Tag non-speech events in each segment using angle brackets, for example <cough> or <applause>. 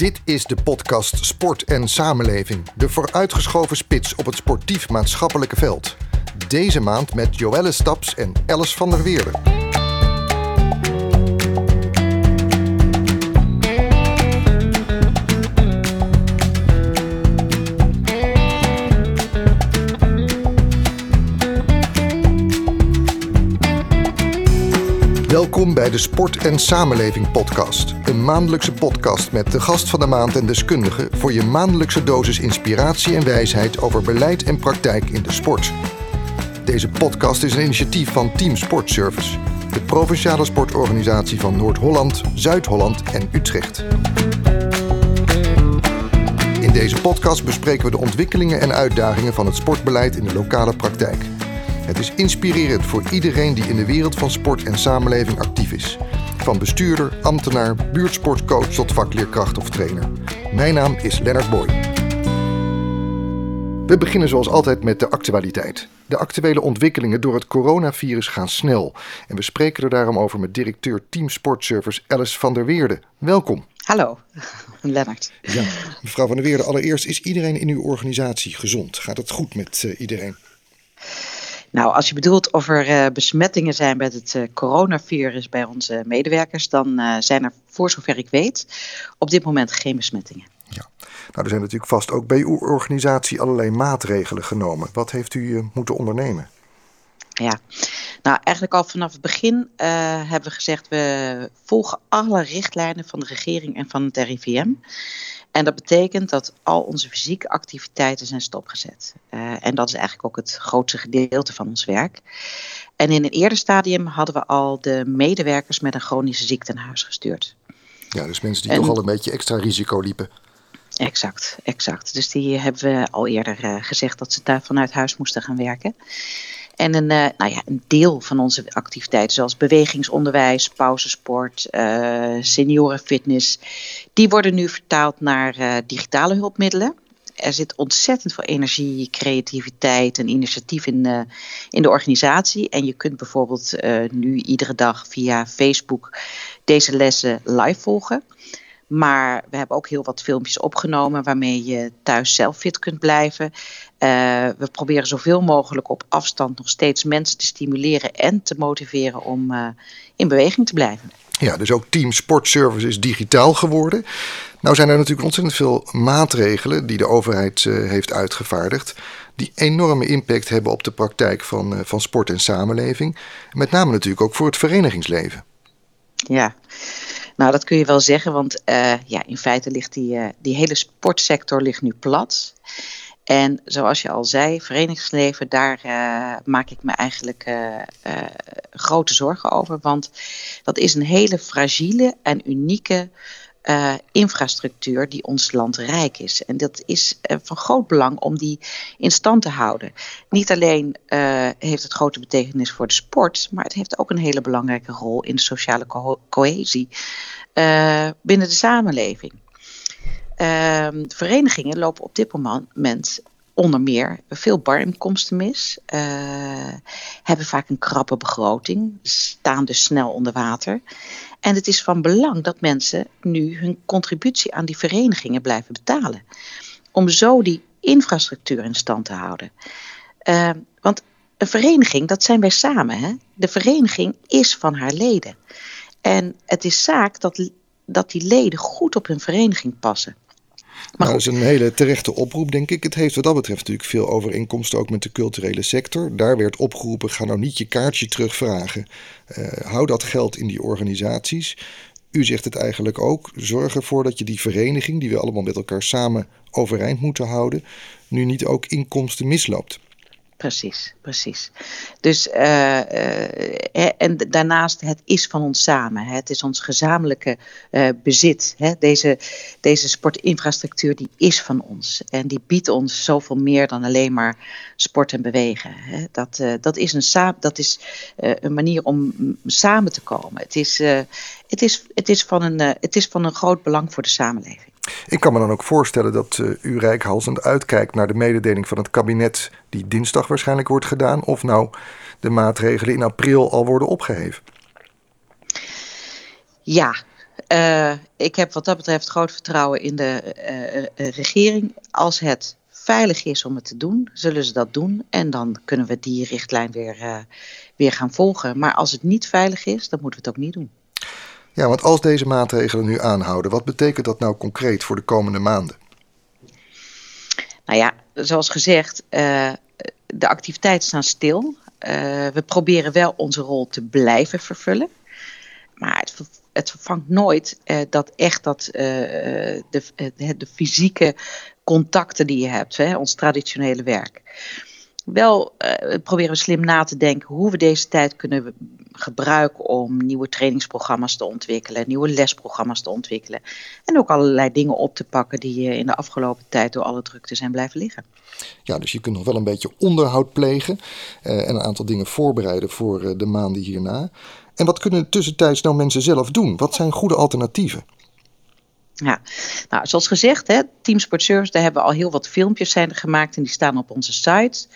Dit is de podcast Sport en Samenleving. De vooruitgeschoven spits op het sportief-maatschappelijke veld. Deze maand met Joelle Staps en Alice van der Weerde. Welkom bij de Sport en Samenleving Podcast. Een maandelijkse podcast met de gast van de maand en deskundige voor je maandelijkse dosis inspiratie en wijsheid over beleid en praktijk in de sport. Deze podcast is een initiatief van Team Sportservice, de provinciale sportorganisatie van Noord-Holland, Zuid-Holland en Utrecht. In deze podcast bespreken we de ontwikkelingen en uitdagingen van het sportbeleid in de lokale praktijk. Het is inspirerend voor iedereen die in de wereld van sport en samenleving actief is. Van bestuurder, ambtenaar, buurtsportcoach tot vakleerkracht of trainer. Mijn naam is Lennart Boy. We beginnen zoals altijd met de actualiteit. De actuele ontwikkelingen door het coronavirus gaan snel. En we spreken er daarom over met directeur Team Sportservice Alice van der Weerde. Welkom. Hallo, <laughs> Lennart. Ja, mevrouw van der Weerde, allereerst is iedereen in uw organisatie gezond? Gaat het goed met uh, iedereen? Nou, als je bedoelt of er uh, besmettingen zijn met het uh, coronavirus bij onze medewerkers, dan uh, zijn er voor zover ik weet op dit moment geen besmettingen. Ja, nou er zijn natuurlijk vast ook bij uw organisatie allerlei maatregelen genomen. Wat heeft u moeten ondernemen? Ja, nou eigenlijk al vanaf het begin hebben we gezegd we volgen alle richtlijnen van de regering en van het RIVM. En dat betekent dat al onze fysieke activiteiten zijn stopgezet. Uh, en dat is eigenlijk ook het grootste gedeelte van ons werk. En in een eerder stadium hadden we al de medewerkers met een chronische ziekte naar huis gestuurd. Ja, dus mensen die en, toch al een beetje extra risico liepen. Exact, exact. Dus die hebben we al eerder uh, gezegd dat ze daar vanuit huis moesten gaan werken. En een, uh, nou ja, een deel van onze activiteiten, zoals bewegingsonderwijs, pauzesport, uh, seniorenfitness, die worden nu vertaald naar uh, digitale hulpmiddelen. Er zit ontzettend veel energie, creativiteit en initiatief in, in de organisatie. En je kunt bijvoorbeeld nu iedere dag via Facebook deze lessen live volgen. Maar we hebben ook heel wat filmpjes opgenomen waarmee je thuis zelf fit kunt blijven. Uh, we proberen zoveel mogelijk op afstand nog steeds mensen te stimuleren en te motiveren om uh, in beweging te blijven. Ja, dus ook Team Sportservice is digitaal geworden. Nou zijn er natuurlijk ontzettend veel maatregelen die de overheid uh, heeft uitgevaardigd. Die enorme impact hebben op de praktijk van, van sport en samenleving. Met name natuurlijk ook voor het verenigingsleven. Ja. Nou, dat kun je wel zeggen, want uh, ja, in feite ligt die, uh, die hele sportsector ligt nu plat. En zoals je al zei, verenigingsleven, daar uh, maak ik me eigenlijk grote zorgen over. Want dat is een hele fragiele en unieke uh, infrastructuur die ons land rijk is. En dat is uh, van groot belang om die in stand te houden. Niet alleen uh, heeft het grote betekenis voor de sport, maar het heeft ook een hele belangrijke rol in de sociale co cohesie binnen de samenleving. Ehm, de verenigingen lopen op dit moment onder meer veel barinkomsten mis, hebben vaak een krappe begroting, staan dus snel onder water. En het is van belang dat mensen nu hun contributie aan die verenigingen blijven betalen. Om zo die infrastructuur in stand te houden. Uh, want een vereniging, dat zijn wij samen. Hè? De vereniging is van haar leden. En het is zaak dat, dat die leden goed op hun vereniging passen. Maar nou, dat is een hele terechte oproep, denk ik. Het heeft wat dat betreft natuurlijk veel overeenkomsten ook met de culturele sector. Daar werd opgeroepen, ga nou niet je kaartje terugvragen. Uh, hou dat geld in die organisaties. U zegt het eigenlijk ook. Zorg ervoor dat je die vereniging, die we allemaal met elkaar samen overeind moeten houden, nu niet ook inkomsten misloopt. Precies, precies. Dus, uh, en daarnaast, het is van ons samen. Hè. Het is ons gezamenlijke bezit. Hè. Deze, deze sportinfrastructuur, die is van ons. En die biedt ons zoveel meer dan alleen maar sport en bewegen. Hè. Dat, dat is, een, dat is een manier om samen te komen. Het is, het, is, het, is van een, het is van een groot belang voor de samenleving. Ik kan me dan ook voorstellen dat uh, u rijkhalsend uitkijkt naar de mededeling van het kabinet, die dinsdag waarschijnlijk wordt gedaan, of nou de maatregelen in april al worden opgeheven. Ja, ik heb wat dat betreft groot vertrouwen in de regering. Als het veilig is om het te doen, zullen ze dat doen. En dan kunnen we die richtlijn weer, weer gaan volgen. Maar als het niet veilig is, dan moeten we het ook niet doen. Ja, want als deze maatregelen nu aanhouden, wat betekent dat nou concreet voor de komende maanden? Nou ja, zoals gezegd, uh, de activiteiten staan stil. Uh, we proberen wel onze rol te blijven vervullen. Maar het, het vervangt nooit uh, dat echt dat, de, de, fysieke contacten die je hebt, hè, ons traditionele werk wel uh, proberen we slim na te denken hoe we deze tijd kunnen gebruiken om nieuwe trainingsprogramma's te ontwikkelen, nieuwe lesprogramma's te ontwikkelen. En ook allerlei dingen op te pakken die in de afgelopen tijd door alle drukte zijn blijven liggen. Ja, dus je kunt nog wel een beetje onderhoud plegen uh, en een aantal dingen voorbereiden voor uh, de maanden hierna. En wat kunnen tussentijds nou mensen zelf doen? Wat zijn goede alternatieven? Ja, nou, zoals gezegd, hè, Team Sport Service, daar hebben we al heel wat filmpjes zijn gemaakt en die staan op onze site.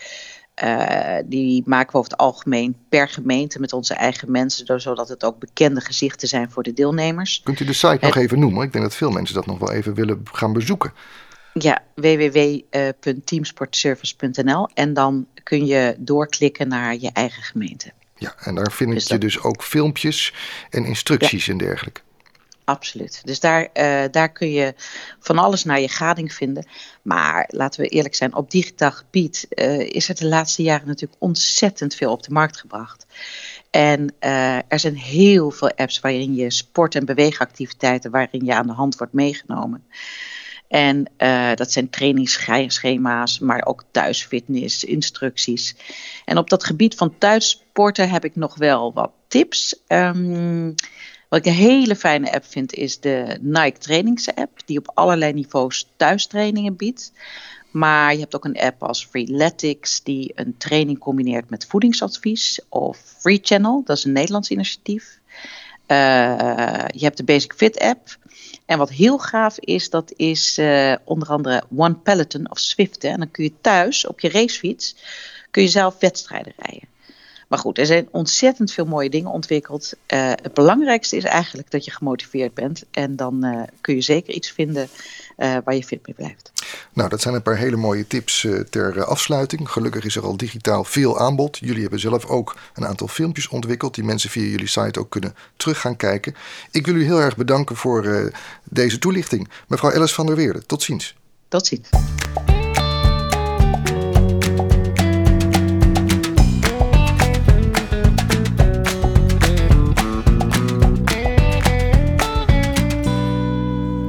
Uh, die maken we over het algemeen per gemeente met onze eigen mensen, zodat het ook bekende gezichten zijn voor de deelnemers. Kunt u de site nog even noemen? Ik denk dat veel mensen dat nog wel even willen gaan bezoeken. Ja, www.teamsportservice.nl en dan kun je doorklikken naar je eigen gemeente. Ja, en daar vind dus je dus ook filmpjes en instructies ja. en dergelijke. Absoluut. Dus daar, uh, daar kun je van alles naar je gading vinden. Maar laten we eerlijk zijn, op digitaal gebied uh, is er de laatste jaren natuurlijk ontzettend veel op de markt gebracht. En uh, er zijn heel veel apps waarin je sport- en beweegactiviteiten, waarin je aan de hand wordt meegenomen. En dat zijn trainingsschema's, maar ook thuisfitness, instructies. En op dat gebied van thuissporten heb ik nog wel wat tips. Um, wat ik een hele fijne app vind is de Nike Trainings-app, die op allerlei niveaus thuistrainingen biedt. Maar je hebt ook een app als Freeletics die een training combineert met voedingsadvies. Of Free Channel, dat is een Nederlands initiatief. Uh, je hebt de Basic Fit app. En wat heel gaaf is, dat is uh, onder andere One Peloton of Swift. En dan kun je thuis op je racefiets kun je zelf wedstrijden rijden. Maar goed, er zijn ontzettend veel mooie dingen ontwikkeld. Uh, het belangrijkste is eigenlijk dat je gemotiveerd bent. En dan uh, kun je zeker iets vinden uh, waar je fit mee blijft. Nou, dat zijn een paar hele mooie tips ter afsluiting. Gelukkig is er al digitaal veel aanbod. Jullie hebben zelf ook een aantal filmpjes ontwikkeld die mensen via jullie site ook kunnen terug gaan kijken. Ik wil u heel erg bedanken voor deze toelichting. Mevrouw Ellis van der Weerde, tot ziens. Tot ziens.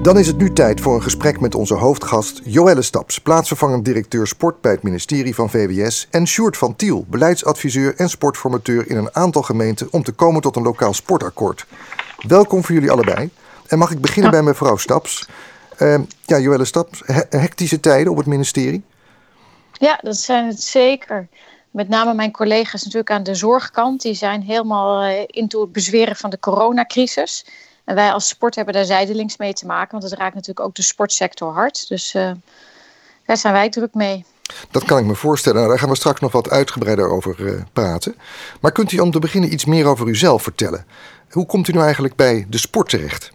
Dan is het nu tijd voor een gesprek met onze hoofdgast Joelle Staps, plaatsvervangend directeur sport bij het ministerie van VWS, en Sjoerd van Tiel, beleidsadviseur en sportformateur in een aantal gemeenten om te komen tot een lokaal sportakkoord. Welkom voor jullie allebei. En mag ik beginnen bij mevrouw Staps? Uh, ja, Joelle Staps, hectische tijden op het ministerie? Ja, dat zijn het zeker. Met name mijn collega's natuurlijk aan de zorgkant. Die zijn helemaal uh, into het bezweren van de coronacrisis. En wij als sport hebben daar zijdelings mee te maken, want het raakt natuurlijk ook de sportsector hard. Dus uh, daar zijn wij druk mee. Dat kan ik me voorstellen. Nou, daar gaan we straks nog wat uitgebreider over uh, praten. Maar kunt u om te beginnen iets meer over uzelf vertellen? Hoe komt u nu eigenlijk bij de sport terecht?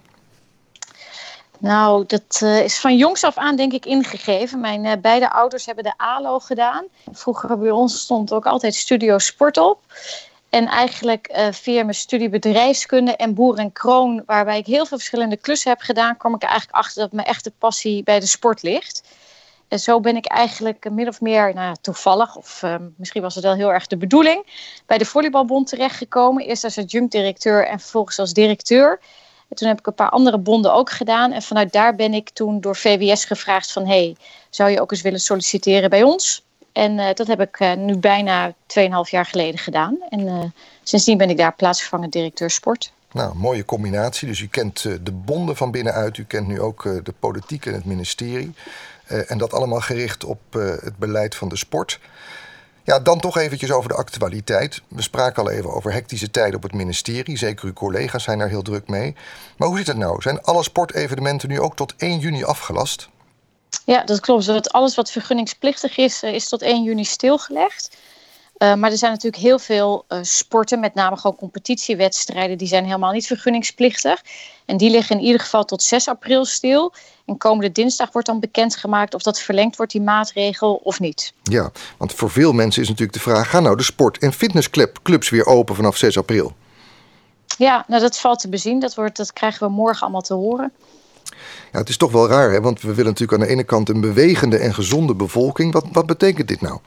Nou, dat uh, is van jongs af aan denk ik ingegeven. Mijn uh, beide ouders hebben de ALO gedaan. Vroeger bij ons stond ook altijd Studio Sport op. En eigenlijk uh, via mijn studie bedrijfskunde en boer en kroon, waarbij ik heel veel verschillende klussen heb gedaan, kwam ik eigenlijk achter dat mijn echte passie bij de sport ligt. En zo ben ik eigenlijk min of meer nou, toevallig, of uh, misschien was het wel heel erg de bedoeling, bij de Volleybalbond terechtgekomen. Eerst als adjunct-directeur en vervolgens als directeur. En toen heb ik een paar andere bonden ook gedaan. En vanuit daar ben ik toen door VWS gevraagd van... hey, zou je ook eens willen solliciteren bij ons? En uh, dat heb ik uh, nu bijna 2,5 jaar geleden gedaan. En uh, sindsdien ben ik daar plaatsvervangend directeur sport. Nou, mooie combinatie. Dus u kent de bonden van binnenuit. U kent nu ook de politiek en het ministerie. en dat allemaal gericht op het beleid van de sport. Ja, dan toch eventjes over de actualiteit. We spraken al even over hectische tijden op het ministerie. Zeker uw collega's zijn daar heel druk mee. Maar hoe zit het nou? Zijn alle sportevenementen nu ook tot 1 juni afgelast? Ja, dat klopt. Dat alles wat vergunningsplichtig is, eh, is tot 1 juni stilgelegd. Uh, maar er zijn natuurlijk heel veel uh, sporten, met name gewoon competitiewedstrijden, die zijn helemaal niet vergunningsplichtig. En die liggen in ieder geval tot 6 april stil. En komende dinsdag wordt dan bekendgemaakt of dat verlengd wordt, die maatregel, of niet. Ja, want voor veel mensen is natuurlijk de vraag: gaan nou de sport- en fitnessclubs weer open vanaf 6 april? Ja, nou dat valt te bezien. Dat, wordt, dat krijgen we morgen allemaal te horen. Ja, het is toch wel raar, hè? want we willen natuurlijk aan de ene kant een bewegende en gezonde bevolking. Wat, wat betekent dit nou?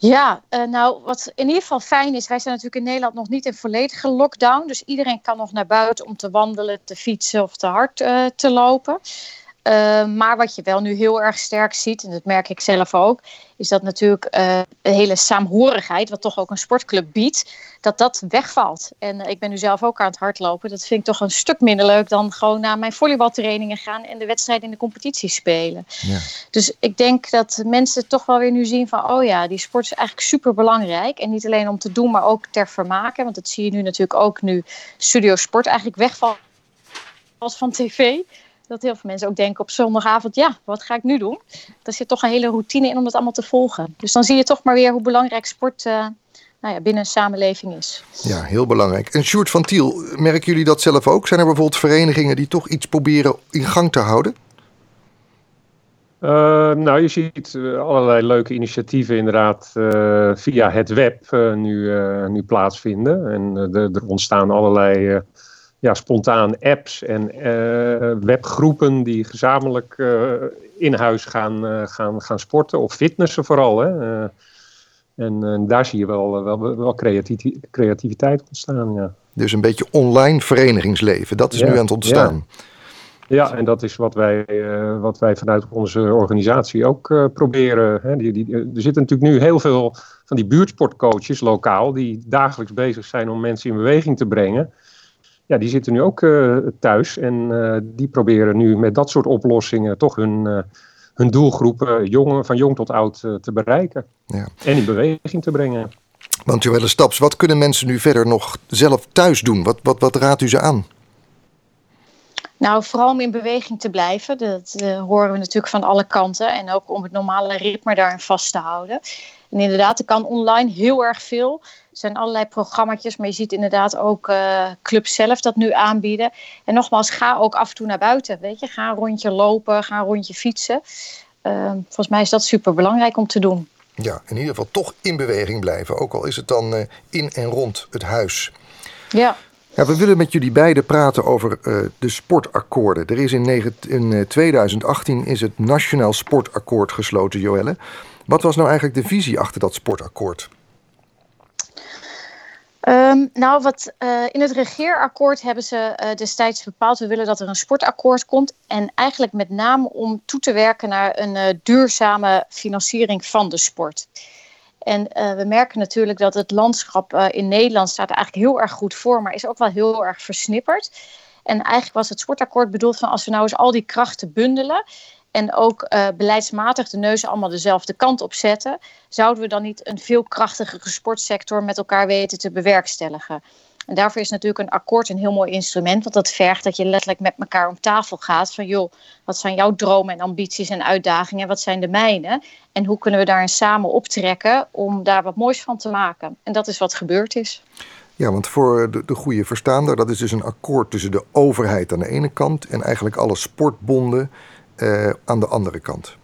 Ja, uh, nou wat in ieder geval fijn is, wij zijn natuurlijk in Nederland nog niet in volledige lockdown. Dus iedereen kan nog naar buiten om te wandelen, te fietsen of te hard uh, te lopen. Uh, maar wat je wel nu heel erg sterk ziet, en dat merk ik zelf ook, is dat natuurlijk uh, de hele saamhorigheid, wat toch ook een sportclub biedt, dat dat wegvalt. En uh, ik ben nu zelf ook aan het hardlopen. Dat vind ik toch een stuk minder leuk dan gewoon naar mijn volleybaltrainingen gaan en de wedstrijden in de competitie spelen. Ja. Dus ik denk dat mensen toch wel weer nu zien van, oh ja, die sport is eigenlijk super belangrijk. En niet alleen om te doen, maar ook ter vermaken. Want dat zie je nu natuurlijk ook nu Studio Sport eigenlijk wegvalt van tv dat heel veel mensen ook denken op zondagavond, ja, wat ga ik nu doen? Er zit toch een hele routine in om dat allemaal te volgen. Dus dan zie je toch maar weer hoe belangrijk sport uh, nou ja, binnen een samenleving is. Ja, heel belangrijk. En Sjoerd van Tiel, merken jullie dat zelf ook? Zijn er bijvoorbeeld verenigingen die toch iets proberen in gang te houden? Uh, nou, je ziet eh, allerlei leuke initiatieven inderdaad uh, via het web nu, nu plaatsvinden. En er ontstaan allerlei ja, spontaan apps en uh, webgroepen die gezamenlijk uh, in huis gaan, uh, gaan, gaan sporten of fitnessen vooral. Hè. en daar zie je wel, wel, wel creativiteit ontstaan. Ja. Dus een beetje online verenigingsleven, dat is nu aan het ontstaan. Ja. ja. en dat is wat wij, wat wij vanuit onze organisatie ook proberen. Hè. Die, die, er zitten natuurlijk nu heel veel van die buurtsportcoaches lokaal die dagelijks bezig zijn om mensen in beweging te brengen ja, die zitten nu ook uh, thuis en uh, die proberen nu met dat soort oplossingen toch hun, uh, hun doelgroep jong, van jong tot oud te bereiken. Ja. En in beweging te brengen. Want Joelle Staps, wat kunnen mensen nu verder nog zelf thuis doen? Wat, wat, wat raadt u ze aan? Nou, vooral om in beweging te blijven. Dat horen we natuurlijk van alle kanten. En ook om het normale ritme daarin vast te houden. En inderdaad, er kan online heel erg veel. Er zijn allerlei programma's, maar je ziet inderdaad ook uh, clubs zelf dat nu aanbieden. En nogmaals, ga ook af en toe naar buiten. Weet je? Ga een rondje lopen, ga een rondje fietsen. Uh, volgens mij is dat super belangrijk om te doen. Ja, in ieder geval toch in beweging blijven. Ook al is het dan uh, in en rond het huis. Ja. Ja, we willen met jullie beiden praten over uh, de sportakkoorden. Er is in, negen, in 2018 is het Nationaal Sportakkoord gesloten, Joelle. Wat was nou eigenlijk de visie achter dat sportakkoord? Um, nou, wat, uh, in het regeerakkoord hebben ze uh, destijds bepaald... we willen dat er een sportakkoord komt. En eigenlijk met name om toe te werken naar een uh, duurzame financiering van de sport. En we merken natuurlijk dat het landschap in Nederland staat eigenlijk heel erg goed voor... maar is ook wel heel erg versnipperd. En eigenlijk was het sportakkoord bedoeld van als we nou eens al die krachten bundelen en ook uh, beleidsmatig de neuzen allemaal dezelfde kant op zetten, zouden we dan niet een veel krachtigere sportsector met elkaar weten te bewerkstelligen? En daarvoor is natuurlijk een akkoord een heel mooi instrument, want dat vergt dat je letterlijk met elkaar om tafel gaat van joh, wat zijn jouw dromen en ambities en uitdagingen, wat zijn de mijne en hoe kunnen we daarin samen optrekken om daar wat moois van te maken? En dat is wat gebeurd is. Ja, want voor de, de goede verstaander, dat is dus een akkoord tussen de overheid aan de ene kant en eigenlijk alle sportbonden uh, aan de andere kant.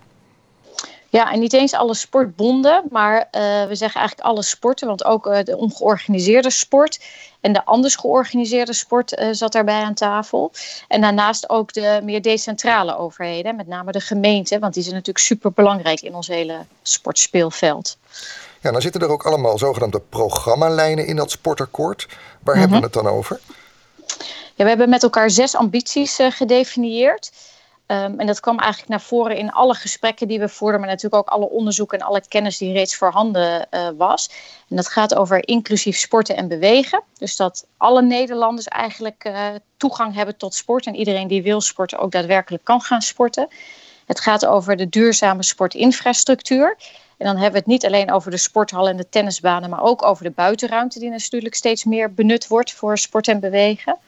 Ja, en niet eens alle sportbonden, maar uh, we zeggen eigenlijk alle sporten, want ook uh, de ongeorganiseerde sport en de anders georganiseerde sport uh, zat daarbij aan tafel. En daarnaast ook de meer decentrale overheden, met name de gemeente, want die zijn natuurlijk super belangrijk in ons hele sportspeelveld. Ja, dan zitten er ook allemaal zogenaamde programmalijnen in dat sportakkoord. Waar hebben we mhm. het dan over? Ja, we hebben met elkaar zes ambities gedefinieerd. Um, en dat kwam eigenlijk naar voren in alle gesprekken die we voerden, maar natuurlijk ook alle onderzoeken en alle kennis die reeds voorhanden uh, was. En dat gaat over inclusief sporten en bewegen. Dus dat alle Nederlanders eigenlijk uh, toegang hebben tot sport en iedereen die wil sporten ook daadwerkelijk kan gaan sporten. Het gaat over de duurzame sportinfrastructuur. En dan hebben we het niet alleen over de sporthal en de tennisbanen, maar ook over de buitenruimte, die natuurlijk steeds meer benut wordt voor sport en bewegen.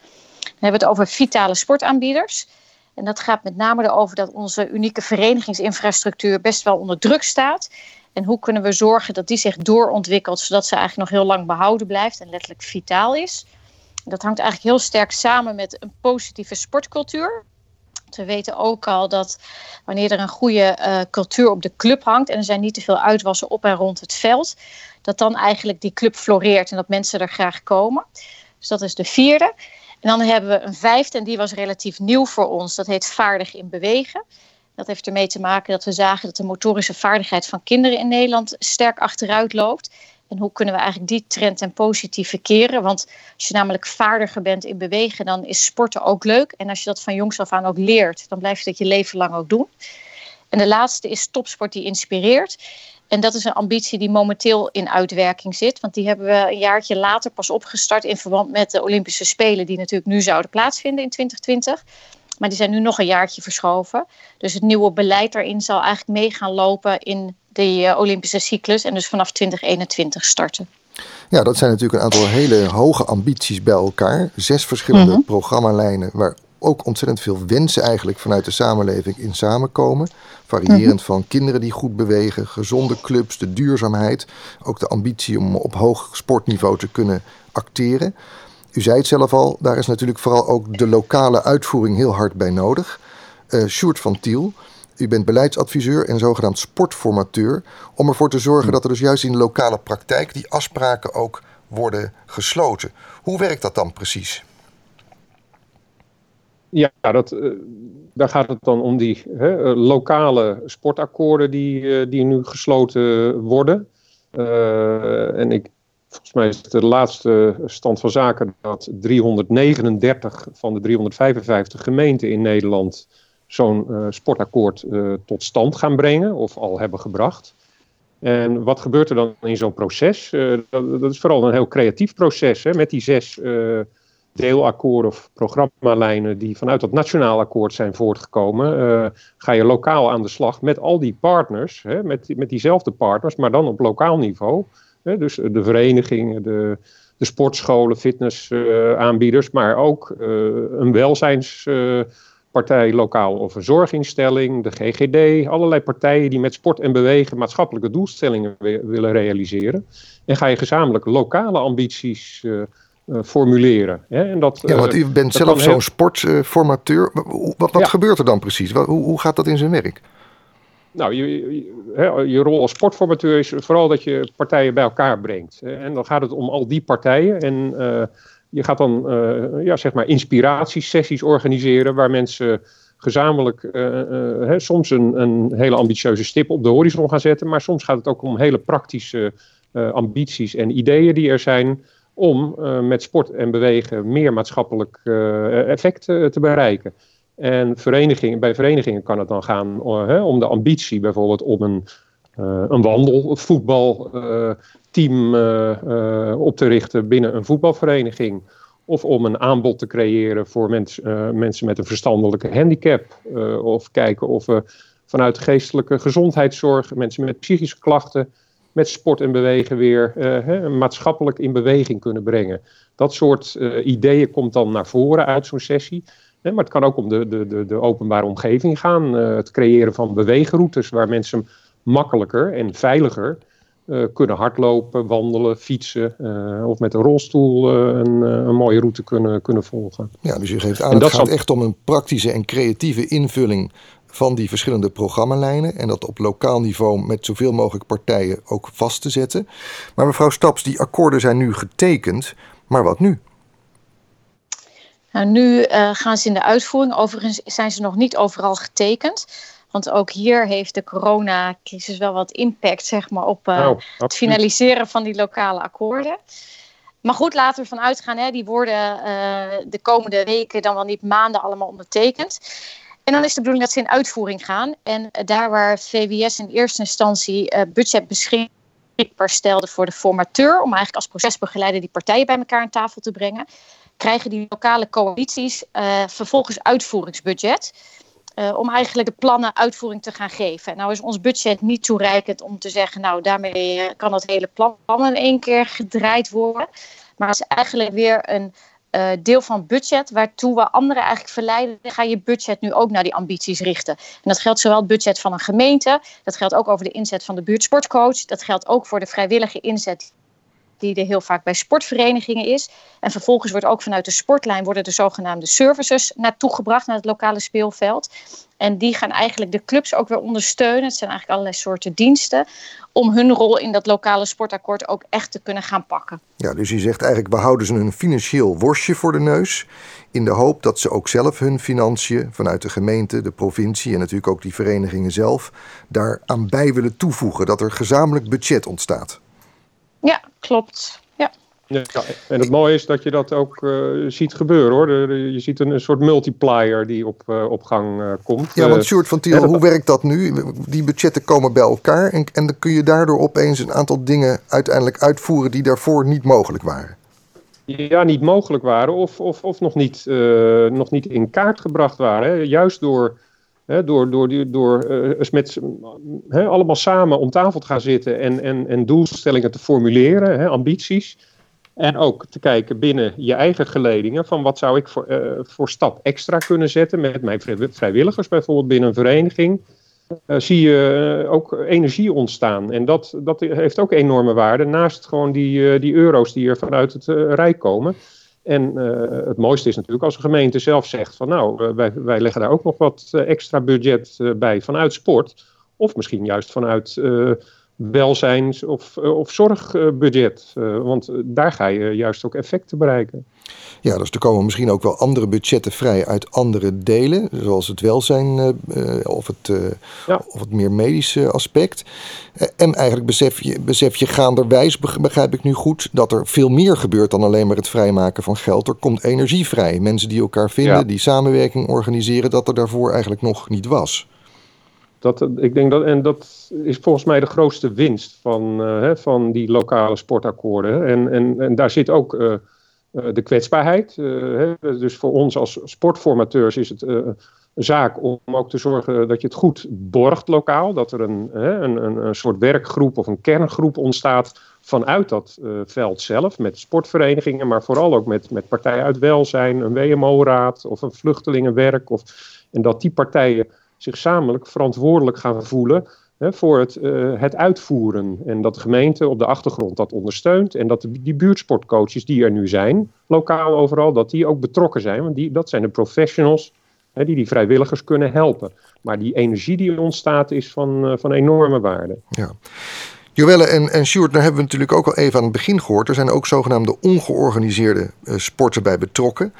Dan hebben we het over vitale sportaanbieders. En dat gaat met name erover dat onze unieke verenigingsinfrastructuur best wel onder druk staat. En hoe kunnen we zorgen dat die zich doorontwikkelt, zodat ze eigenlijk nog heel lang behouden blijft en letterlijk vitaal is. Dat hangt eigenlijk heel sterk samen met een positieve sportcultuur. We weten ook al dat wanneer er een goede uh, cultuur op de club hangt en er zijn niet te veel uitwassen op en rond het veld, dat dan eigenlijk die club floreert en dat mensen er graag komen. Dus dat is de vierde. En dan hebben we een vijfde en die was relatief nieuw voor ons. Dat heet vaardig in bewegen. Dat heeft ermee te maken dat we zagen dat de motorische vaardigheid van kinderen in Nederland sterk achteruit loopt. En hoe kunnen we eigenlijk die trend ten positieve keren? Want als je namelijk vaardiger bent in bewegen, dan is sporten ook leuk. En als je dat van jongs af aan ook leert, dan blijf je dat je leven lang ook doen. En de laatste is topsport die inspireert. En dat is een ambitie die momenteel in uitwerking zit. Want die hebben we een jaartje later pas opgestart in verband met de Olympische Spelen, die natuurlijk nu zouden plaatsvinden in 2020. Maar die zijn nu nog een jaartje verschoven. Dus het nieuwe beleid daarin zal eigenlijk mee gaan lopen in de eh, Olympische cyclus. En dus vanaf 2021 starten. Ja, dat zijn natuurlijk een aantal hele hoge ambities bij elkaar. Zes verschillende mm programmalijnen waar ook ontzettend veel wensen eigenlijk vanuit de samenleving in samenkomen. Variërend mhm. van kinderen die goed bewegen, gezonde clubs, de duurzaamheid. Ook de ambitie om op hoog sportniveau te kunnen acteren. U zei het zelf al, daar is natuurlijk vooral ook de lokale uitvoering heel hard bij nodig. Uh, Sjoerd van Tiel, u bent beleidsadviseur en zogenaamd sportformateur. Om ervoor te zorgen dat er dus juist in de lokale praktijk die afspraken ook worden gesloten. Hoe werkt dat dan precies? Ja, dat, uh, daar gaat het dan om die hè, lokale sportakkoorden die, uh, die nu gesloten worden. Uh, en ik, volgens mij is het de laatste stand van zaken dat 339 van de 355 gemeenten in Nederland zo'n sportakkoord tot stand gaan brengen of al hebben gebracht. En wat gebeurt er dan in zo'n proces? Dat, dat, is vooral een heel creatief proces hè, met die zes deelakkoorden of programmalijnen die vanuit dat nationaal akkoord zijn voortgekomen, uh, ga je lokaal aan de slag met al die partners, hè, met, met diezelfde partners, maar dan op lokaal niveau. Hè, dus de verenigingen, de, de sportscholen, fitnessaanbieders, uh, maar ook uh, een welzijnspartij lokaal of een zorginstelling, de GGD, allerlei partijen die met sport en bewegen maatschappelijke doelstellingen willen realiseren. En ga je gezamenlijk lokale ambities formuleren. Hè? En dat, ja, want u bent zelf zo'n sportformateur. wat, wat gebeurt er dan precies? Hoe, hoe gaat dat in zijn werk? Nou, je, je, je, rol als sportformateur is vooral dat je partijen bij elkaar brengt. En dan gaat het om al die partijen. En uh, je gaat dan uh, ja, zeg maar inspiratiesessies organiseren waar mensen gezamenlijk uh, soms een, een, hele ambitieuze stip op de horizon gaan zetten. Maar soms gaat het ook om hele praktische ambities en ideeën die er zijn om uh, met sport en bewegen meer maatschappelijk uh, effect uh, te bereiken. En verenigingen, bij verenigingen kan het dan gaan om de ambitie bijvoorbeeld om een, een wandel- voetbalteam op te richten binnen een voetbalvereniging. Of om een aanbod te creëren voor mens, mensen met een verstandelijke handicap. of kijken of we vanuit geestelijke gezondheidszorg mensen met psychische klachten met sport en bewegen weer uh, maatschappelijk in beweging kunnen brengen. Dat soort uh, ideeën komt dan naar voren uit zo'n sessie. Hè, maar het kan ook om de, de, de, de openbare omgeving gaan. Uh, het creëren van beweegroutes waar mensen makkelijker en veiliger kunnen hardlopen, wandelen, fietsen of met een rolstoel een, een, mooie route kunnen, kunnen volgen. Ja, dus je geeft aan, het gaat echt om een praktische en creatieve invulling van die verschillende programmalijnen en dat op lokaal niveau met zoveel mogelijk partijen ook vast te zetten. Maar mevrouw Staps, die akkoorden zijn nu getekend, maar wat nu? Nou, nu uh, gaan ze in de uitvoering. Overigens zijn ze nog niet overal getekend. Want ook hier heeft de coronacrisis wel wat impact zeg maar, op uh, het finaliseren van die lokale akkoorden. Maar goed, laten we ervan uitgaan, hè, die worden uh, de komende weken, dan wel niet maanden, allemaal ondertekend. En dan is de bedoeling dat ze in uitvoering gaan. En daar waar VWS in eerste instantie uh, budget beschikbaar stelde voor de formateur, om eigenlijk als procesbegeleider die partijen bij elkaar aan tafel te brengen, krijgen die lokale coalities uh, vervolgens uitvoeringsbudget. Om eigenlijk de plannen uitvoering te gaan geven. Nou is ons budget niet toereikend om te zeggen, nou daarmee kan dat hele plan in één keer gedraaid worden. Maar het is eigenlijk weer een uh, deel van budget, waartoe we anderen eigenlijk verleiden, ga je budget nu ook naar die ambities richten. En dat geldt zowel het budget van een gemeente, dat geldt ook over de inzet van de buurtsportcoach, dat geldt ook voor de vrijwillige inzet die er heel vaak bij sportverenigingen is. En vervolgens wordt ook vanuit de sportlijn worden de zogenaamde services naartoe gebracht naar het lokale speelveld. En die gaan eigenlijk de clubs ook weer ondersteunen. Het zijn eigenlijk allerlei soorten diensten. Om hun rol in dat lokale sportakkoord ook echt te kunnen gaan pakken. Ja, dus je zegt eigenlijk, we houden ze een financieel worstje voor de neus. In de hoop dat ze ook zelf hun financiën vanuit de gemeente, de provincie en natuurlijk ook die verenigingen zelf. daar aan bij willen toevoegen. Dat er gezamenlijk budget ontstaat. Ja, klopt. Ja. Ja, en het mooie is dat je dat ook uh, ziet gebeuren hoor. De, je ziet een, een, soort multiplier die op, uh, op gang uh, komt. Ja, want Sjoerd van Tiel, hoe werkt dat nu? Die budgetten komen bij elkaar en, en dan kun je daardoor opeens een aantal dingen uiteindelijk uitvoeren die daarvoor niet mogelijk waren. Ja, niet mogelijk waren of, of, of nog, niet, nog niet in kaart gebracht waren. Hè. Juist door door door, door uh, met, allemaal samen om tafel te gaan zitten en, en, en doelstellingen te formuleren, ambities. En ook te kijken binnen je eigen geledingen van wat zou ik voor, uh, voor stap extra kunnen zetten met mijn vrijwilligers bijvoorbeeld binnen een vereniging. Uh, zie je ook energie ontstaan. En dat, dat heeft ook enorme waarde. Naast gewoon die, die euro's die er vanuit het Rijk komen. En uh, het mooiste is natuurlijk als een gemeente zelf zegt van nou, wij, wij leggen daar ook nog wat uh, extra budget bij vanuit sport. Of misschien juist vanuit welzijns- of, of zorgbudget. want daar ga je juist ook effecten bereiken. Ja, dus er komen misschien ook wel andere budgetten vrij uit andere delen, zoals het welzijn of, het, ja. of het meer medische aspect. en eigenlijk besef je, besef je gaanderwijs, begrijp ik nu goed, dat er veel meer gebeurt dan alleen maar het vrijmaken van geld. Er komt energie vrij. Mensen die elkaar vinden, ja. die samenwerking organiseren, dat er daarvoor eigenlijk nog niet was. Dat, ik denk dat, en dat is volgens mij de grootste winst van, uh, van die lokale sportakkoorden. En, en, en daar zit ook eh, de kwetsbaarheid. Eh, dus voor ons als sportformateurs is het eh, een zaak om ook te zorgen dat je het goed borgt lokaal. Dat er een, een, een soort werkgroep of een kerngroep ontstaat vanuit dat veld zelf. Met sportverenigingen, maar vooral ook met, met partijen uit welzijn, een WMO-raad of een vluchtelingenwerk. Of, en dat die partijen zich zamelijk verantwoordelijk gaan voelen voor het, uh, het uitvoeren. En dat de gemeente op de achtergrond dat ondersteunt. En dat die buurtsportcoaches die er nu zijn, lokaal overal, dat die ook betrokken zijn. Want die, dat zijn de professionals hè, die die vrijwilligers kunnen helpen. Maar die energie die ontstaat is van, uh, van enorme waarde. Ja. Joelle en, en Sjoerd, daar hebben we natuurlijk ook al even aan het begin gehoord. Er zijn ook zogenaamde ongeorganiseerde uh, sporten bij betrokken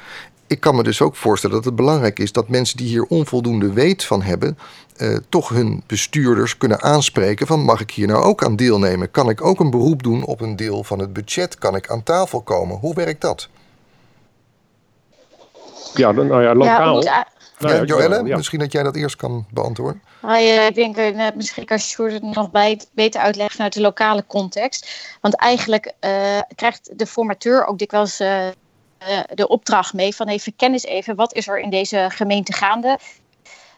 ik kan me dus ook voorstellen dat het belangrijk is dat mensen die hier onvoldoende weet van hebben, eh, toch hun bestuurders kunnen aanspreken van mag ik hier nou ook aan deelnemen? Kan ik ook een beroep doen op een deel van het budget? Kan ik aan tafel komen? Hoe werkt dat? Ja, nou ja, lokaal. Ja, nou ja, Joelle, ja. misschien dat jij dat eerst kan beantwoorden. Nou, ja, ik denk uh, misschien kan Sjoerd het nog bij, beter uitleggen vanuit de lokale context. Want eigenlijk uh, krijgt de formateur ook dikwijls uh, de opdracht mee van even kennis even wat is er in deze gemeente gaande.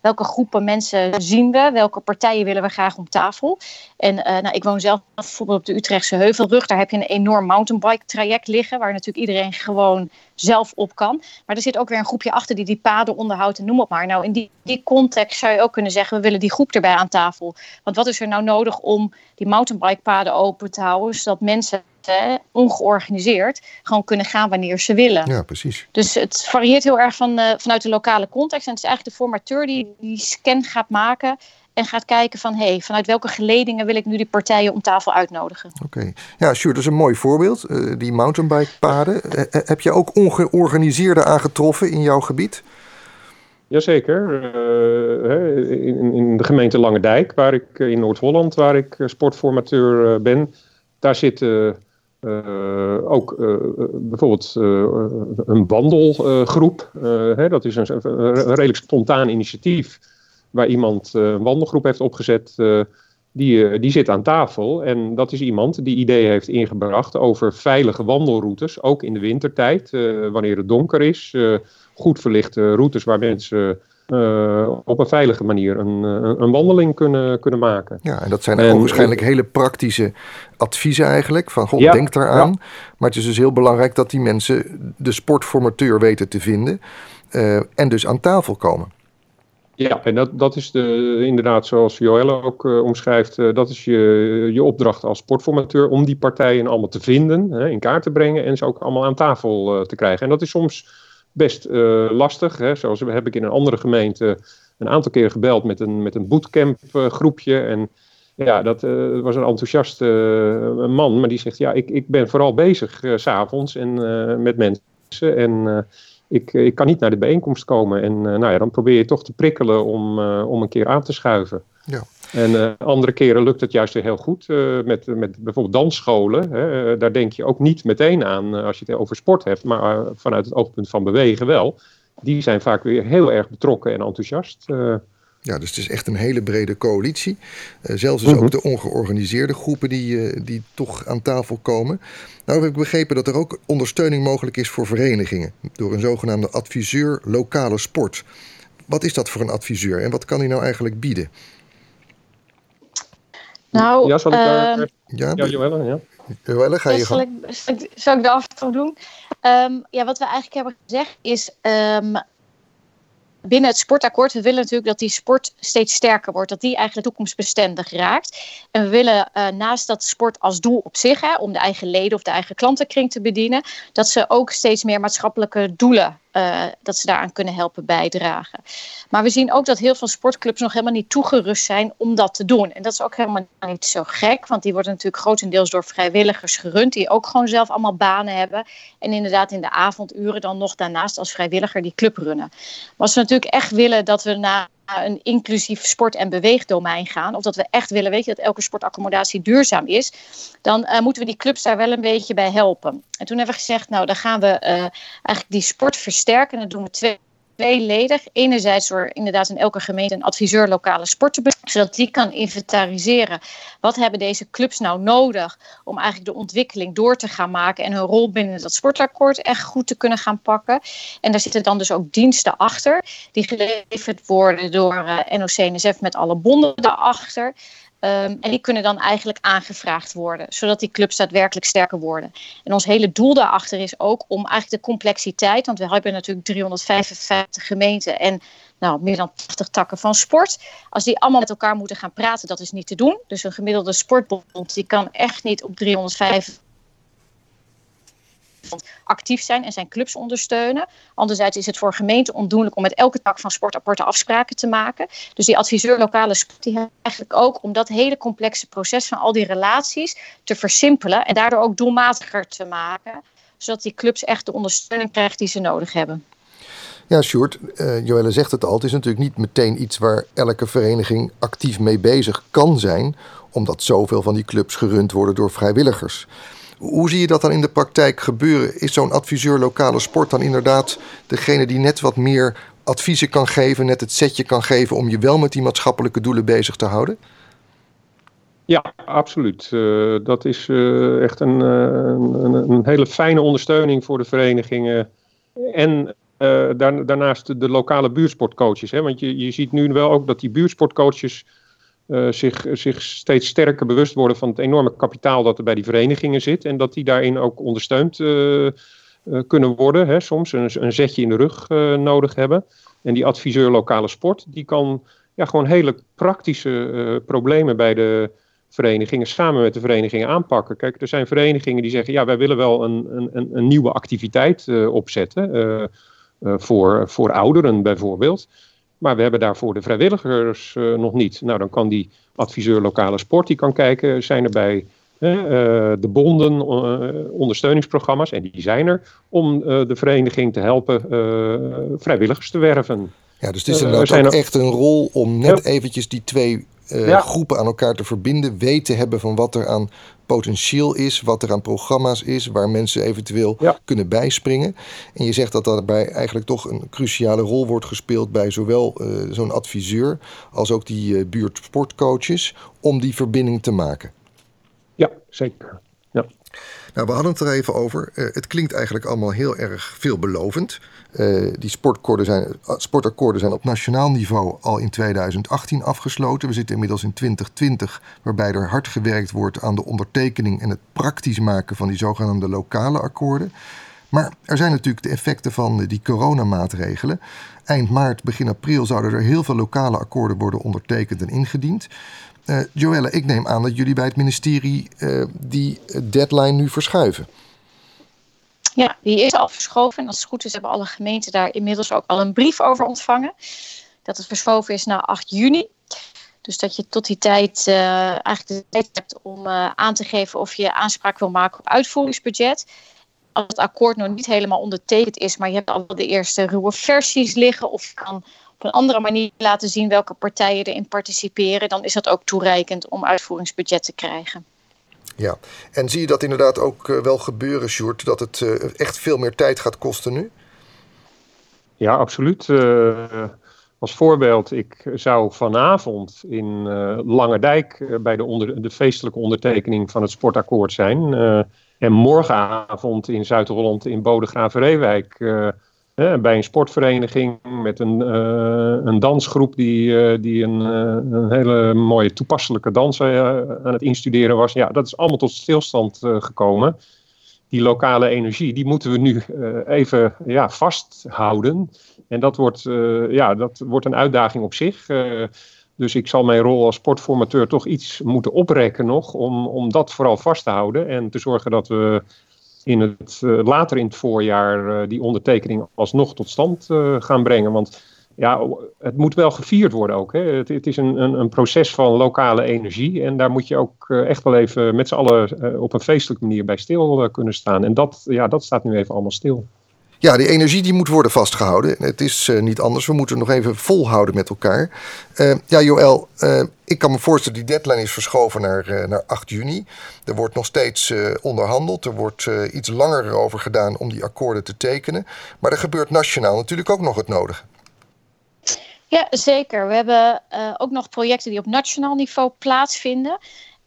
Welke groepen mensen zien we? Welke partijen willen we graag om tafel? En uh, nou, ik woon zelf bijvoorbeeld op de Utrechtse Heuvelrug. Daar heb je een enorm mountainbike traject liggen. Waar natuurlijk iedereen gewoon zelf op kan. Maar er zit ook weer een groepje achter die die paden onderhoudt en noem het maar. Nou, in die, die context zou je ook kunnen zeggen, we willen die groep erbij aan tafel. Want wat is er nou nodig om die mountainbike paden open te houden, zodat mensen ongeorganiseerd gewoon kunnen gaan wanneer ze willen. Ja, precies. Dus het varieert heel erg van, uh, vanuit de lokale context. En het is eigenlijk de formateur die die scan gaat maken en gaat kijken van hé, hey, vanuit welke geledingen wil ik nu die partijen om tafel uitnodigen. Oké, okay. ja, Sjoerd, dat is een mooi voorbeeld. Uh, die mountainbikepaden. Uh, heb je ook ongeorganiseerde aangetroffen in jouw gebied? Jazeker. Uh, in, in de gemeente Langendijk, waar ik in Noord-Holland, waar ik sportformateur ben, daar zitten uh, ook uh, bijvoorbeeld uh, een wandelgroep. Dat is een, een, redelijk spontaan initiatief waar iemand een wandelgroep heeft opgezet. die, die zit aan tafel en dat is iemand die ideeën heeft ingebracht over veilige wandelroutes, ook in de wintertijd, wanneer het donker is. goed verlichte routes waar mensen op een veilige manier een, een, wandeling kunnen, kunnen maken. Ja, en dat zijn en, waarschijnlijk hele praktische adviezen eigenlijk. Van denk daaraan. Maar het is dus heel belangrijk dat die mensen de sportformateur weten te vinden. en dus aan tafel komen. Ja, en dat, dat is de, inderdaad zoals Joelle ook uh, omschrijft, uh, dat is je, je opdracht als sportformateur om die partijen allemaal te vinden, hè, in kaart te brengen en ze ook allemaal aan tafel te krijgen. En dat is soms best lastig, hè. zoals heb ik in een andere gemeente een aantal keer gebeld met een, met een bootcamp groepje en ja, dat was een enthousiaste man, maar die zegt ja, ik, ik ben vooral bezig s s'avonds en met mensen en ik, eh, ik kan niet naar de bijeenkomst komen. En nou ja, dan probeer je toch te prikkelen om, om een keer aan te schuiven. Ja. En uh, andere keren lukt het juist weer heel goed. met, met bijvoorbeeld dansscholen. Hè, daar denk je ook niet meteen aan als je het over sport hebt. Maar vanuit het oogpunt van bewegen wel. Die zijn vaak weer heel erg betrokken en enthousiast. Ja, dus het is echt een hele brede coalitie. Uh, zelfs dus ook mhm. de ongeorganiseerde groepen die, uh, die toch aan tafel komen. Nou heb ik begrepen dat er ook ondersteuning mogelijk is voor verenigingen. Door een zogenaamde adviseur lokale sport. Wat is dat voor een adviseur en wat kan hij nou eigenlijk bieden? Nou, ja, zal ik daar... Uh, ja, ja, Joelle, ja. Joelle, ga je zal, ik, zal, ik, zal ik de aftrap doen? Um, ja, wat we eigenlijk hebben gezegd is... Um, binnen het sportakkoord, we willen natuurlijk dat die sport steeds sterker wordt. Dat die eigenlijk toekomstbestendig raakt. En we willen uh, naast dat sport als doel op zich, hè, om de eigen leden of de eigen klantenkring te bedienen, dat ze ook steeds meer maatschappelijke doelen uh, dat ze daaraan kunnen helpen bijdragen. Maar we zien ook dat heel veel sportclubs nog helemaal niet toegerust zijn om dat te doen. En dat is ook helemaal niet zo gek, want die worden natuurlijk grotendeels door vrijwilligers gerund, die ook gewoon zelf allemaal banen hebben. En inderdaad in de avonduren dan nog daarnaast als vrijwilliger die club runnen. Maar als we natuurlijk echt willen dat we naar een inclusief sport- en beweegdomein gaan, of dat we echt willen, weet je, dat elke sportaccommodatie duurzaam is, dan uh, moeten we die clubs daar wel een beetje bij helpen. En toen hebben we gezegd, nou, dan gaan we uh, eigenlijk die sport versterken. En dat doen we twee tweeledig. Enerzijds door inderdaad in elke gemeente een adviseur lokale sporten, zodat die kan inventariseren wat hebben deze clubs nou nodig om eigenlijk de ontwikkeling door te gaan maken en hun rol binnen dat sportakkoord echt goed te kunnen gaan pakken. En daar zitten dan dus ook diensten achter die geleverd worden door eh, NOC-NSF met alle bonden daarachter. Um, en die kunnen dan eigenlijk aangevraagd worden, zodat die clubs daadwerkelijk sterker worden. En ons hele doel daarachter is ook om eigenlijk de complexiteit, want we hebben natuurlijk 355 gemeenten en nou, meer dan 80 takken van sport. Als die allemaal met elkaar moeten gaan praten, dat is niet te doen. Dus een gemiddelde sportbond die kan echt niet op 355 actief zijn en zijn clubs ondersteunen. Anderzijds is het voor gemeenten ondoenlijk om met elke tak van sport aparte afspraken te maken. Dus die adviseur lokale sport die eigenlijk ook om dat hele complexe proces van al die relaties te versimpelen en daardoor ook doelmatiger te maken, zodat die clubs echt de ondersteuning krijgen die ze nodig hebben. Ja, Sjoerd, uh, Joelle zegt het al. Het is natuurlijk niet meteen iets waar elke vereniging actief mee bezig kan zijn, omdat zoveel van die clubs gerund worden door vrijwilligers. Hoe zie je dat dan in de praktijk gebeuren? Is zo'n adviseur lokale sport dan inderdaad degene die net wat meer adviezen kan geven, net het setje kan geven om je wel met die maatschappelijke doelen bezig te houden? Ja, absoluut. Uh, dat is uh, echt een, uh, een, een, hele fijne ondersteuning voor de verenigingen. En daar, daarnaast de lokale buurtsportcoaches. Hè? Want je, je ziet nu wel ook dat die buurtsportcoaches uh, zich, zich steeds sterker bewust worden van het enorme kapitaal dat er bij die verenigingen zit. En dat die daarin ook ondersteund uh, kunnen worden. Hè, soms een, een zetje in de rug nodig hebben. En die adviseur lokale sport, die kan ja, gewoon hele praktische problemen bij de verenigingen samen met de verenigingen aanpakken. Kijk, er zijn verenigingen die zeggen, ja, wij willen wel een, een, een nieuwe activiteit opzetten. voor, voor ouderen bijvoorbeeld. Maar we hebben daarvoor de vrijwilligers uh, nog niet. Nou, dan kan die adviseur lokale sport, die kan kijken, zijn er bij uh, de bonden uh, ondersteuningsprogramma's, en die zijn er, om de vereniging te helpen vrijwilligers te werven. Ja, dus het is inderdaad ook echt een rol om net eventjes die twee groepen aan elkaar te verbinden, weten hebben van wat er aan potentieel is, wat er aan programma's is, waar mensen eventueel kunnen bijspringen. En je zegt dat daarbij eigenlijk toch een cruciale rol wordt gespeeld bij zowel uh, zo'n adviseur als ook die uh, buurtsportcoaches om die verbinding te maken. Ja, zeker. Nou, we hadden het er even over. Uh, het klinkt eigenlijk allemaal heel erg veelbelovend. Uh, die zijn, sportakkoorden zijn op nationaal niveau al in 2018 afgesloten. We zitten inmiddels in 2020, waarbij er hard gewerkt wordt aan de ondertekening en het praktisch maken van die zogenaamde lokale akkoorden. Maar er zijn natuurlijk de effecten van die coronamaatregelen. Eind maart, begin april zouden er heel veel lokale akkoorden worden ondertekend en ingediend. Uh, Joelle, ik neem aan dat jullie bij het ministerie uh, die deadline nu verschuiven. Ja, die is al verschoven. En als het goed is, hebben alle gemeenten daar inmiddels ook al een brief over ontvangen. Dat het verschoven is naar 8 juni. Dus dat je tot die tijd uh, eigenlijk de tijd hebt om aan te geven of je aanspraak wil maken op uitvoeringsbudget als het akkoord nog niet helemaal ondertekend is, maar je hebt al de eerste ruwe versies liggen of je kan op een andere manier laten zien welke partijen erin participeren, dan is dat ook toereikend om uitvoeringsbudget te krijgen. Ja, en zie je dat inderdaad ook uh, wel gebeuren, Sjoerd, dat het uh, echt veel meer tijd gaat kosten nu? Ja, absoluut. Uh, als voorbeeld, ik zou vanavond in Langerdijk bij de, onder, de feestelijke ondertekening van het sportakkoord zijn. En morgenavond in Zuid-Holland in Bodegraven-Reewijk uh, bij een sportvereniging met een, uh, een dansgroep die, uh, die een, een, hele mooie toepasselijke dans aan het instuderen was. Ja, dat is allemaal tot stilstand gekomen. Die lokale energie, die moeten we nu even ja, vasthouden. En dat wordt, ja, dat wordt een uitdaging op zich. Dus ik zal mijn rol als sportformateur toch iets moeten oprekken nog om, om dat vooral vast te houden en te zorgen dat we in het, uh, later in het voorjaar uh, die ondertekening alsnog tot stand uh, gaan brengen. Want ja, het moet wel gevierd worden ook. Hè. Het, het is een, een, een, proces van lokale energie en daar moet je ook echt wel even met z'n allen op een feestelijke manier bij stil kunnen staan. En dat, ja, dat staat nu even allemaal stil. Ja, die energie die moet worden vastgehouden. Het is uh, niet anders. We moeten nog even volhouden met elkaar. Uh, ja, Joël, uh, ik kan me voorstellen, die deadline is verschoven naar, naar 8 juni. Er wordt nog steeds onderhandeld. Er wordt iets langer over gedaan om die akkoorden te tekenen. Maar er gebeurt nationaal natuurlijk ook nog het nodige. Ja, zeker. We hebben ook nog projecten die op nationaal niveau plaatsvinden.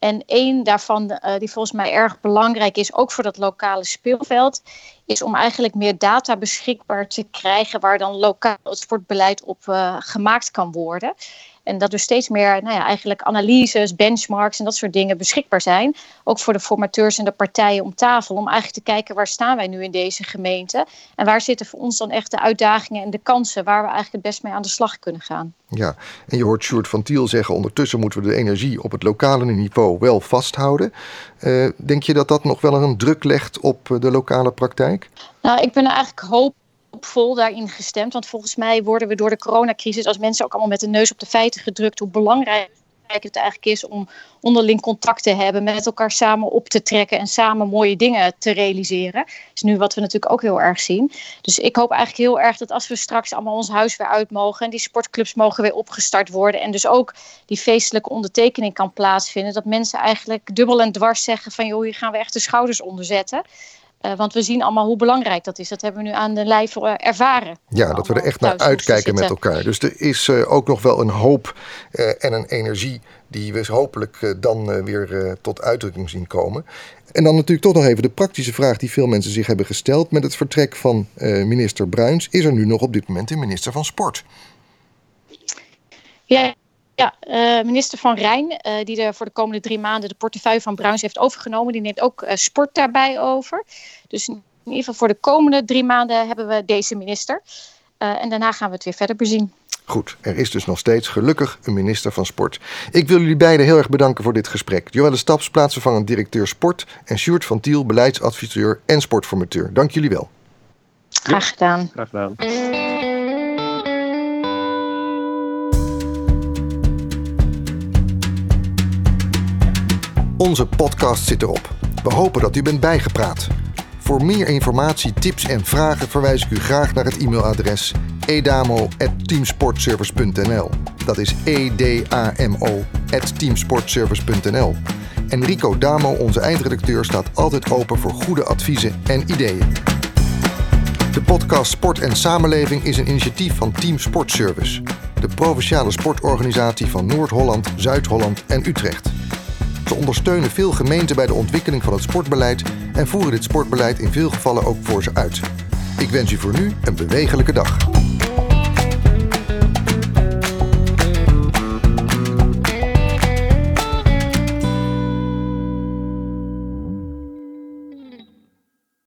En één daarvan, uh, die volgens mij erg belangrijk is, ook voor dat lokale speelveld, is om eigenlijk meer data beschikbaar te krijgen waar dan lokaal het sportbeleid op uh, gemaakt kan worden. En dat er steeds meer nou ja, eigenlijk analyses, benchmarks en dat soort dingen beschikbaar zijn. Ook voor de formateurs en de partijen om tafel. Om eigenlijk te kijken waar staan wij nu in deze gemeente. En waar zitten voor ons dan echt de uitdagingen en de kansen waar we eigenlijk het best mee aan de slag kunnen gaan. Ja, en je hoort Sjoerd van Tiel zeggen: ondertussen moeten we de energie op het lokale niveau wel vasthouden. Uh, denk je dat dat nog wel een druk legt op de lokale praktijk? Nou, ik ben eigenlijk hoop vol daarin gestemd. Want volgens mij worden we door de coronacrisis als mensen ook allemaal met de neus op de feiten gedrukt hoe belangrijk het eigenlijk is om onderling contact te hebben, met elkaar samen op te trekken en samen mooie dingen te realiseren. Dat is nu wat we natuurlijk ook heel erg zien. Dus ik hoop eigenlijk heel erg dat als we straks allemaal ons huis weer uit mogen en die sportclubs mogen weer opgestart worden en dus ook die feestelijke ondertekening kan plaatsvinden, dat mensen eigenlijk dubbel en dwars zeggen van joh, hier gaan we echt de schouders onder zetten. Uh, want we zien allemaal hoe belangrijk dat is. Dat hebben we nu aan de lijf uh, ervaren. Ja, dat we er echt naar uitkijken met elkaar. Dus er is uh, ook nog wel een hoop en een energie die we hopelijk dan weer tot uitdrukking zien komen. En dan natuurlijk toch nog even de praktische vraag die veel mensen zich hebben gesteld. Met het vertrek van minister Bruins is er nu nog op dit moment een minister van Sport. Ja, ja, uh, minister Van Rijn, uh, die er voor de komende drie maanden de portefeuille van Bruins heeft overgenomen, die neemt ook uh, sport daarbij over. Dus in ieder geval voor de komende drie maanden hebben we deze minister. en daarna gaan we het weer verder bezien. Goed, er is dus nog steeds gelukkig een minister van Sport. Ik wil jullie beiden heel erg bedanken voor dit gesprek. Joelle Staps, plaatsvervangend directeur Sport. En Sjoerd van Tiel, beleidsadviseur en sportformateur. Dank jullie wel. Graag gedaan. Graag gedaan. Onze podcast zit erop. We hopen dat u bent bijgepraat. Voor meer informatie, tips en vragen verwijs ik u graag naar het e-mailadres edamo@teamsportservice.nl. Dat is e teamsportservice.nl. En Rico Damo, onze eindredacteur, staat altijd open voor goede adviezen en ideeën. De podcast Sport en Samenleving is een initiatief van Team Sportservice, de provinciale sportorganisatie van Noord-Holland, Zuid-Holland en Utrecht. Ze ondersteunen veel gemeenten bij de ontwikkeling van het sportbeleid en voeren dit sportbeleid in veel gevallen ook voor ze uit. Ik wens u voor nu een bewegelijke dag.